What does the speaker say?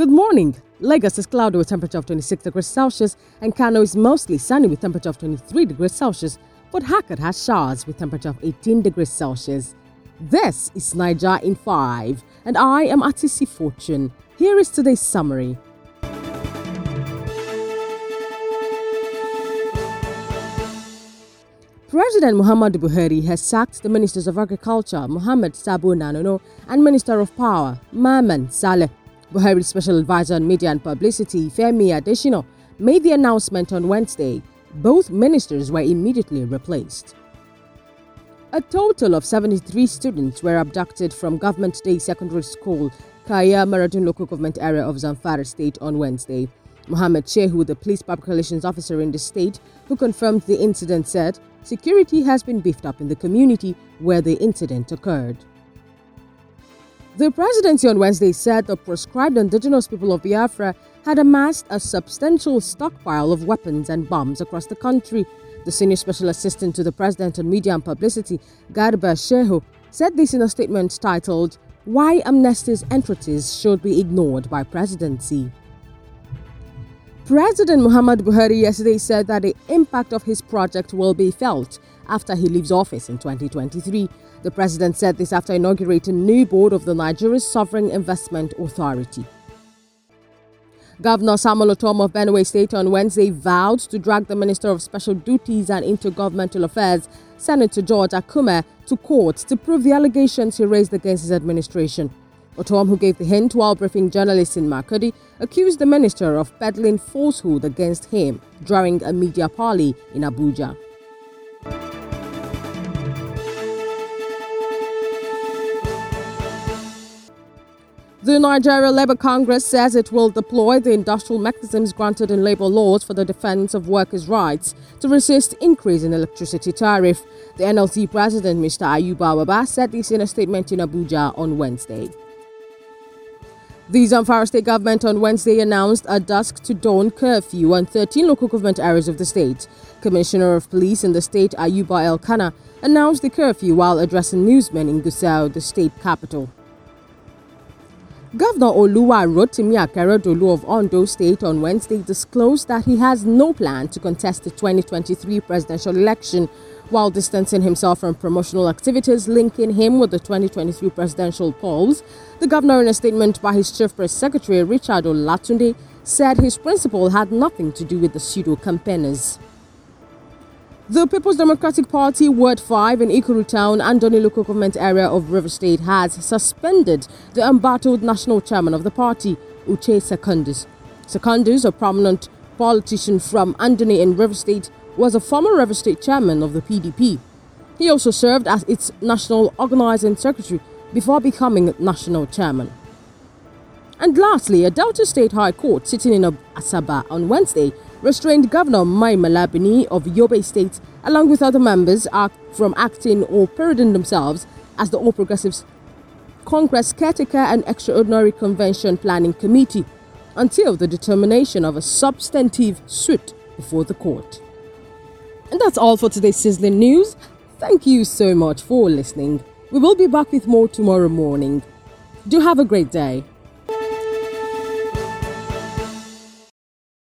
Good morning. Lagos is cloudy with temperature of 26 degrees Celsius and Kano is mostly sunny with temperature of 23 degrees Celsius. Port Harcourt has showers with temperature of 18 degrees Celsius. This is Niger in 5 and I am Atisi Fortune. Here is today's summary. President Muhammadu Buhari has sacked the Ministers of Agriculture, Muhammad Sabo Nanono, and Minister of Power, Mamman Saleh. Buhari's special advisor on media and publicity, Femi Adesina, made the announcement on Wednesday. Both ministers were immediately replaced. A total of 73 students were abducted from Government Day Secondary School, Kaya Maradun local government area of Zamfara state on Wednesday. Mohammed Shehu, the police public relations officer in the state, who confirmed the incident, said security has been beefed up in the community where the incident occurred. The presidency on Wednesday said the proscribed indigenous people of Biafra had amassed a substantial stockpile of weapons and bombs across the country. The senior special assistant to the president on media and publicity, Garba Shehu, said this in a statement titled, Why Amnesty's Entreaties Should Be Ignored by Presidency. President Muhammad Buhari yesterday said that the impact of his project will be felt after he leaves office in 2023. The president said this after inaugurating new board of the Nigeria Sovereign Investment Authority. Governor Samuel Ortom of Benue State on Wednesday vowed to drag the Minister of Special Duties and Intergovernmental Affairs, Senator George Akume, to court to prove the allegations he raised against his administration. Ortom, who gave the hint while briefing journalists in Makurdi, accused the minister of peddling falsehood against him during a media parley in Abuja. The Nigeria Labour Congress says it will deploy the industrial mechanisms granted in labour laws for the defence of workers' rights to resist increase in electricity tariff. The NLC president, Mr. Ayuba Wabba, said this in a statement in Abuja on Wednesday. The Zamfara state government on Wednesday announced a dusk to dawn curfew on 13 local government areas of the state. Commissioner of Police in the state, Ayuba Elkanah, announced the curfew while addressing newsmen in Gusau, the state capital. Governor Oluwarotimi Akeredolu of Ondo State on Wednesday disclosed that he has no plan to contest the 2023 presidential election while distancing himself from promotional activities linking him with the 2023 presidential polls, the governor, in a statement by his chief press secretary Richard Olatunde, said his principle had nothing to do with the pseudo campaigners. The People's Democratic Party, Ward 5 in Ikuru Town, and Andoni local government area of River State, has suspended the embattled national chairman of the party, Uche Secondus. Secondus, a prominent politician from Andoni in River State, was a former River State chairman of the PDP. He also served as its national organizing secretary before becoming national chairman. And lastly, a Delta State High Court sitting in Asaba on Wednesday restrained Governor Mai Mala Buni of Yobe State along with other members are from acting or parading themselves as the All Progressives Congress Caretaker and Extraordinary Convention Planning Committee until the determination of a substantive suit before the court. And that's all for today's sizzling news. Thank you so much for listening. We will be back with more tomorrow morning. Do have a great day.